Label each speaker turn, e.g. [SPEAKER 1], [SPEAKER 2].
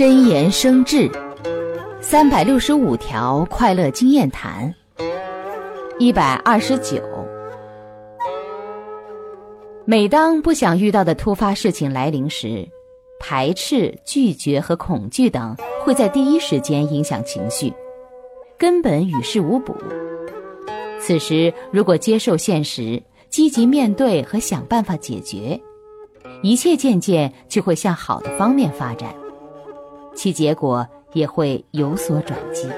[SPEAKER 1] 真言生智，三百六十五条快乐经验谈。一百二十九，每当不想遇到的突发事情来临时，排斥、拒绝和恐惧等会在第一时间影响情绪，根本与事无补。此时，如果接受现实，积极面对和想办法解决，一切渐渐就会向好的方面发展。其结果也会有所转机。